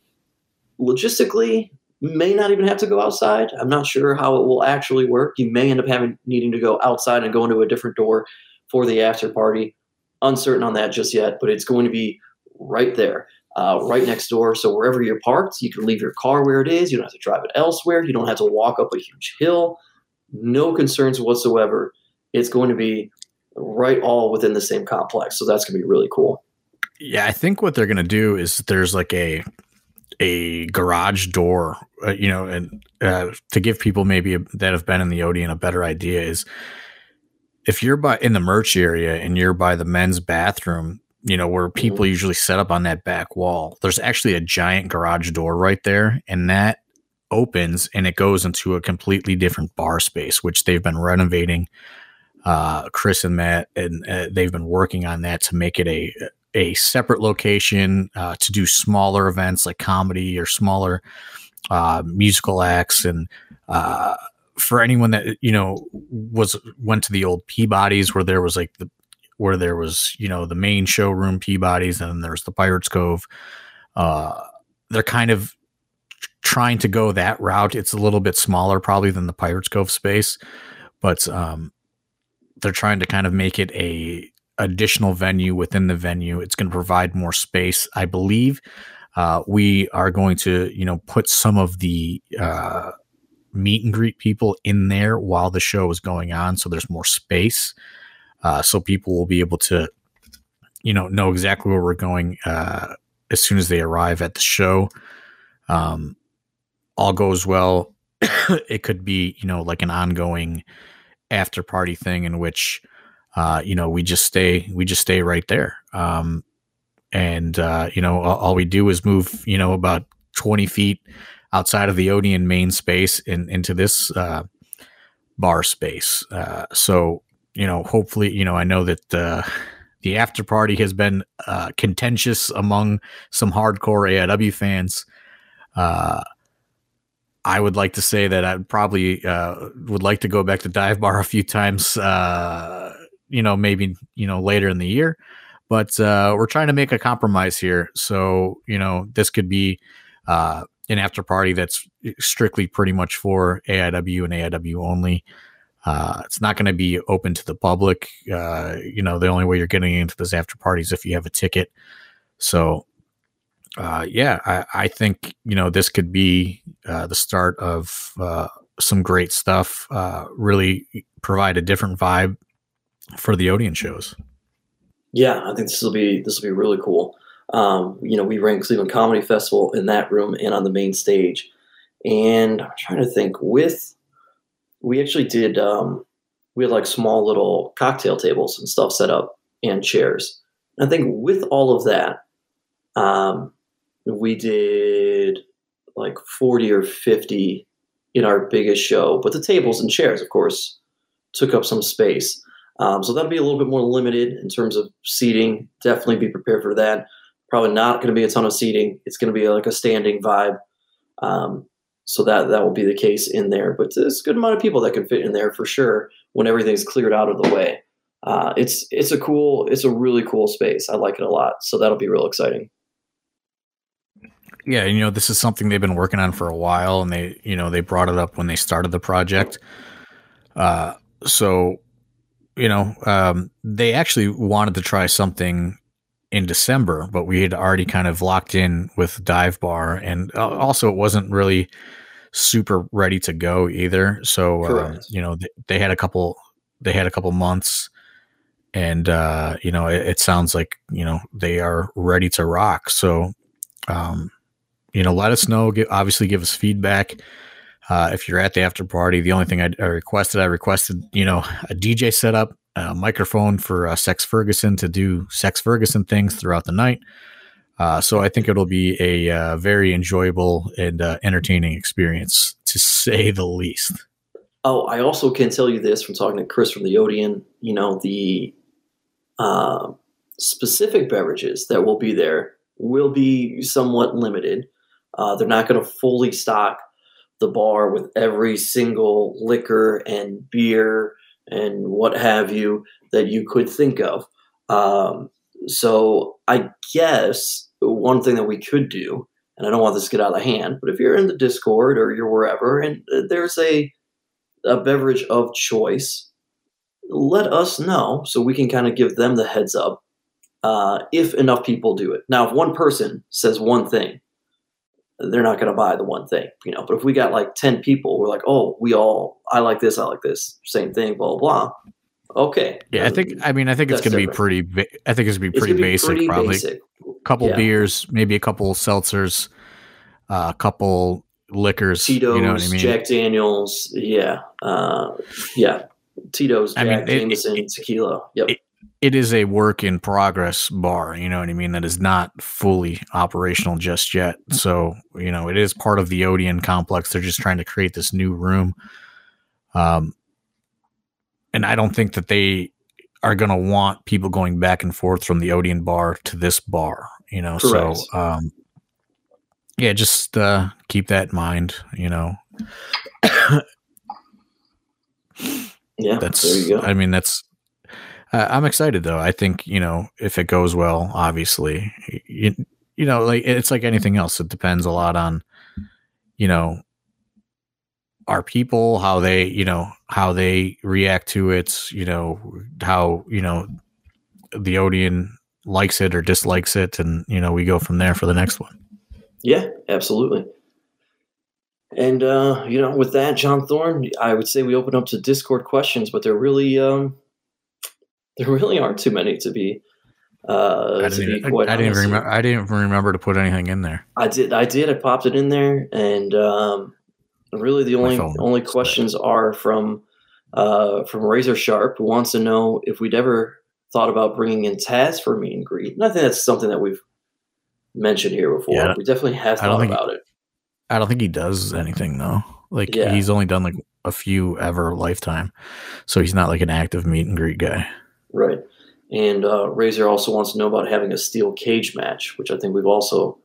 logistically, may not even have to go outside. I'm not sure how it will actually work. You may end up having needing to go outside and go into a different door for the after party. Uncertain on that just yet, but it's going to be right there, uh, right next door. So wherever you're parked, you can leave your car where it is. You don't have to drive it elsewhere. You don't have to walk up a huge hill. No concerns whatsoever. It's going to be right all within the same complex. So that's going to be really cool. Yeah, I think what they're going to do is there's like a a garage door, uh, you know, and uh, to give people maybe that have been in the Odeon a better idea is if you're by in the merch area and you're by the men's bathroom, you know, where people mm-hmm. usually set up on that back wall, there's actually a giant garage door right there, and that opens and it goes into a completely different bar space, which they've been renovating. Uh, Chris and Matt, and uh, they've been working on that to make it a a separate location uh, to do smaller events like comedy or smaller uh, musical acts and uh, for anyone that you know was went to the old Peabody's where there was like the where there was you know the main showroom Peabody's and then there's the Pirates Cove. Uh, they're kind of trying to go that route. It's a little bit smaller probably than the Pirates Cove space, but um, they're trying to kind of make it a additional venue within the venue. It's going to provide more space, I believe. Uh, we are going to, you know, put some of the uh, meet and greet people in there while the show is going on, so there's more space, uh, so people will be able to, you know, know exactly where we're going uh, as soon as they arrive at the show. Um, all goes well, it could be, you know, like an ongoing after party thing in which, uh, you know, we just stay, we just stay right there. Um, and uh, you know, all, all we do is move, you know, about 20 feet outside of the Odeon main space in, into this uh, bar space. Uh, so, you know, hopefully, you know, I know that uh, the after party has been uh, contentious among some hardcore AIW fans. Uh, I would like to say that I probably uh, would like to go back to dive bar a few times. You know, maybe you know later in the year, but we're trying to make a compromise here. So you know, this could be uh, an after party that's strictly pretty much for AIW and AIW only. Uh, it's not going to be open to the public. Uh, you know, the only way you're getting into this after parties if you have a ticket. So, uh, yeah, I, I, think you know this could be uh, the start of uh, some great stuff. Uh, really provide a different vibe for the Odeon shows. Yeah, I think this will be this will be really cool. Um, you know, we ran Cleveland Comedy Festival in that room and on the main stage. And I'm trying to think with, we actually did, um, we had like small little cocktail tables and stuff set up and chairs. And I think with all of that, um, we did like 40 or 50 in our biggest show, but the tables and chairs, of course, took up some space. Um, so that'll be a little bit more limited in terms of seating. Definitely be prepared for that probably not going to be a ton of seating. It's going to be like a standing vibe. Um, so that that will be the case in there. But there's a good amount of people that can fit in there for sure when everything's cleared out of the way. Uh, it's it's a cool, it's a really cool space. I like it a lot. So that'll be real exciting. Yeah, you know, this is something they've been working on for a while, and they, you know, they brought it up when they started the project. Uh, so, you know, um, they actually wanted to try something in December, but we had already kind of locked in with Dive Bar, and uh, also it wasn't really super ready to go either. So uh, you know they, they, had a couple they had a couple months, and uh, you know it, it, sounds like you know they are ready to rock. So um, you know let us know. Give, obviously, give us feedback. Uh, if you're at the after party, the only thing I, I requested, I requested, you know, a DJ setup a microphone for uh, Sex Ferguson to do Sex Ferguson things throughout the night. Uh, so I think it'll be a uh, very enjoyable and uh, entertaining experience, to say the least. Oh, I also can tell you this from talking to Chris from the Odeon. You know the uh, specific beverages that will be there will be somewhat limited. Uh, they're not going to fully stock the bar with every single liquor and beer and what have you that you could think of. Um, so I guess one thing that we could do and I don't want this to get out of hand, but if you're in the Discord or you're wherever and there's a a beverage of choice, let us know so we can kind of give them the heads up uh, if enough people do it. Now, if one person says one thing, they're not going to buy the one thing, you know. But if we got like ten people, we're like, oh, we all, I like this, I like this, same thing, blah blah. blah. Okay. Yeah, I think. I mean, I think it's going to be pretty. Ba- I think it's going to be pretty basic. Pretty probably basic. couple yeah. beers, maybe a couple seltzers, uh, a couple liquors. Tito's, you know I mean? Jack Daniels. Yeah, uh, yeah. Tito's, Jack I mean, Jameson, it, tequila. Yep. It, it is a work in progress bar, you know what I mean? That is not fully operational just yet. So, you know, it is part of the Odeon complex. They're just trying to create this new room. Um, and I don't think that they are going to want people going back and forth from the Odeon bar to this bar, you know? Correct. So, um, yeah, just uh, keep that in mind, you know. yeah, that's, there you go. I mean, that's, I'm excited though. I think you know if it goes well, obviously, you, you know, like it's like anything else. It depends a lot on, you know, our people, how they, you know, how they react to it. You know, how you know the Odeon likes it or dislikes it, and you know we go from there for the next one. Yeah, absolutely. And uh, you know, with that, John Thorne, I would say we open up to Discord questions, but they're really um, there really aren't too many to be. Uh, I didn't, even, I, I didn't remember. I didn't remember to put anything in there. I did. I did. I popped it in there, and um, really the only only questions are from uh, from Razor Sharp, who wants to know if we'd ever thought about bringing in Taz for meet and greet. And I think that's something that we've mentioned here before. Yeah, we definitely have thought about he, it. I don't think he does anything though. Like yeah. he's only done like a few ever lifetime, so he's not like an active meet and greet guy. Right. And uh, Razor also wants to know about having a steel cage match, which I think we've also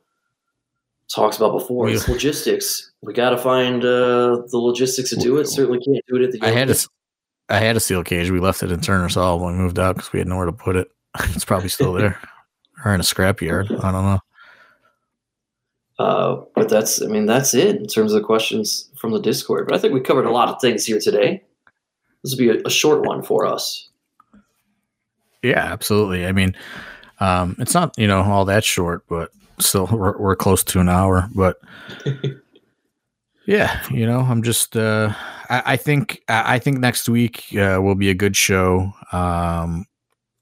talked about before. It's logistics. We got to find uh, the logistics to do it. Certainly can't do it at the. I had a, I had a steel cage. We left it in Turner's Hall when we moved out because we had nowhere to put it. it's probably still there, or in a scrapyard. I don't know. Uh, but that's, I mean, that's it in terms of the questions from the Discord. But I think we covered a lot of things here today. This will be a, a short one for us. Yeah, absolutely. I mean, um, it's not you know all that short, but still we're, we're close to an hour. But yeah, you know, I'm just uh, I, I think I think next week uh, will be a good show. Um,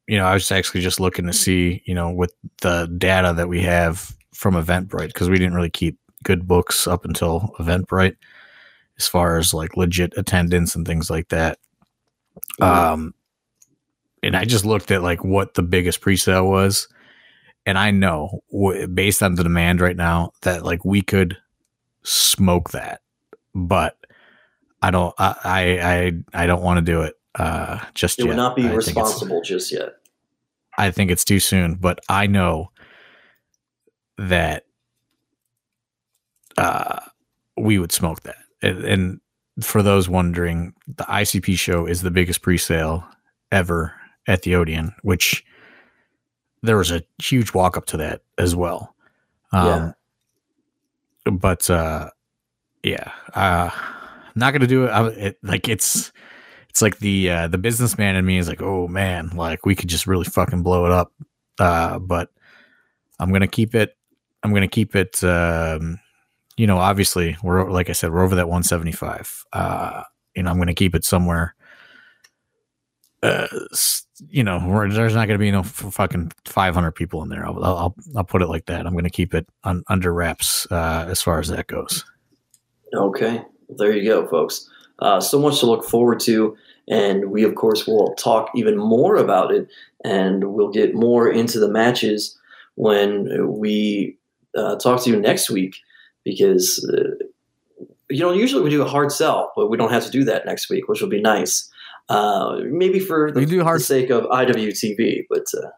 you know, I was actually just looking to see you know with the data that we have from Eventbrite because we didn't really keep good books up until Eventbrite as far as like legit attendance and things like that. Mm-hmm. Um, and I just looked at like what the biggest presale was, and I know based on the demand right now that like we could smoke that, but I don't. I I I, don't want to do it uh, just it yet. would not be I responsible just yet. I think it's too soon, but I know that uh, we would smoke that. And, and for those wondering, the ICP show is the biggest presale ever at the Odeon, which there was a huge walk up to that as well. Um, yeah. But uh, yeah, uh, I'm not gonna do it. I, it. Like it's it's like the uh, the businessman in me is like, oh man, like we could just really fucking blow it up. Uh, but I'm gonna keep it. I'm gonna keep it. Um, you know, obviously, we're like I said, we're over that 175. Uh, you know, I'm gonna keep it somewhere. Uh, you know, there's not going to be no fucking 500 people in there. I'll, I'll, I'll put it like that. I'm going to keep it un, under wraps uh, as far as that goes. Okay, there you go, folks. Uh, so much to look forward to, and we of course will talk even more about it, and we'll get more into the matches when we uh, talk to you next week. Because uh, you know, usually we do a hard sell, but we don't have to do that next week, which will be nice. Uh, maybe for the, do hard- the sake of IWTV, but uh,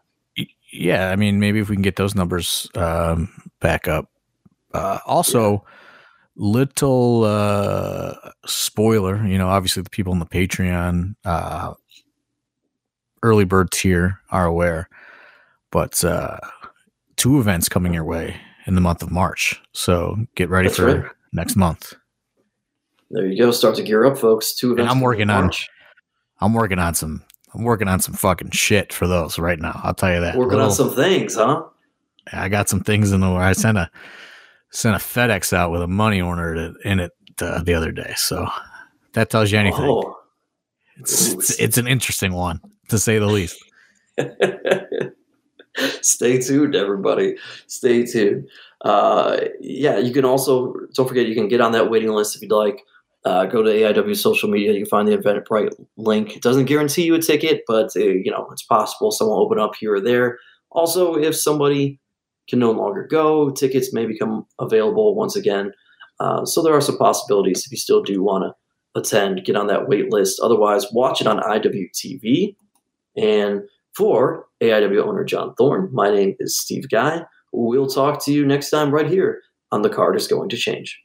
yeah, I mean, maybe if we can get those numbers um, back up. Uh, also, yeah. little uh, spoiler, you know, obviously the people in the Patreon uh, early bird tier are aware, but uh, two events coming your way in the month of March. So get ready That's for right. next month. There you go. Start to gear up, folks. Two events. And I'm working on. I'm working on some. I'm working on some fucking shit for those right now. I'll tell you that. Working Little, on some things, huh? I got some things in the. I sent a sent a FedEx out with a money order in it uh, the other day. So that tells you anything. Oh. It's, it's, it's an interesting one to say the least. Stay tuned, everybody. Stay tuned. Uh, yeah, you can also don't forget you can get on that waiting list if you'd like. Uh, go to AIW social media. You can find the Eventbrite link. It doesn't guarantee you a ticket, but uh, you know it's possible someone will open up here or there. Also, if somebody can no longer go, tickets may become available once again. Uh, so there are some possibilities if you still do want to attend, get on that wait list. Otherwise, watch it on IWTV. And for AIW owner John Thorne, my name is Steve Guy. We'll talk to you next time right here on The Card is Going to Change.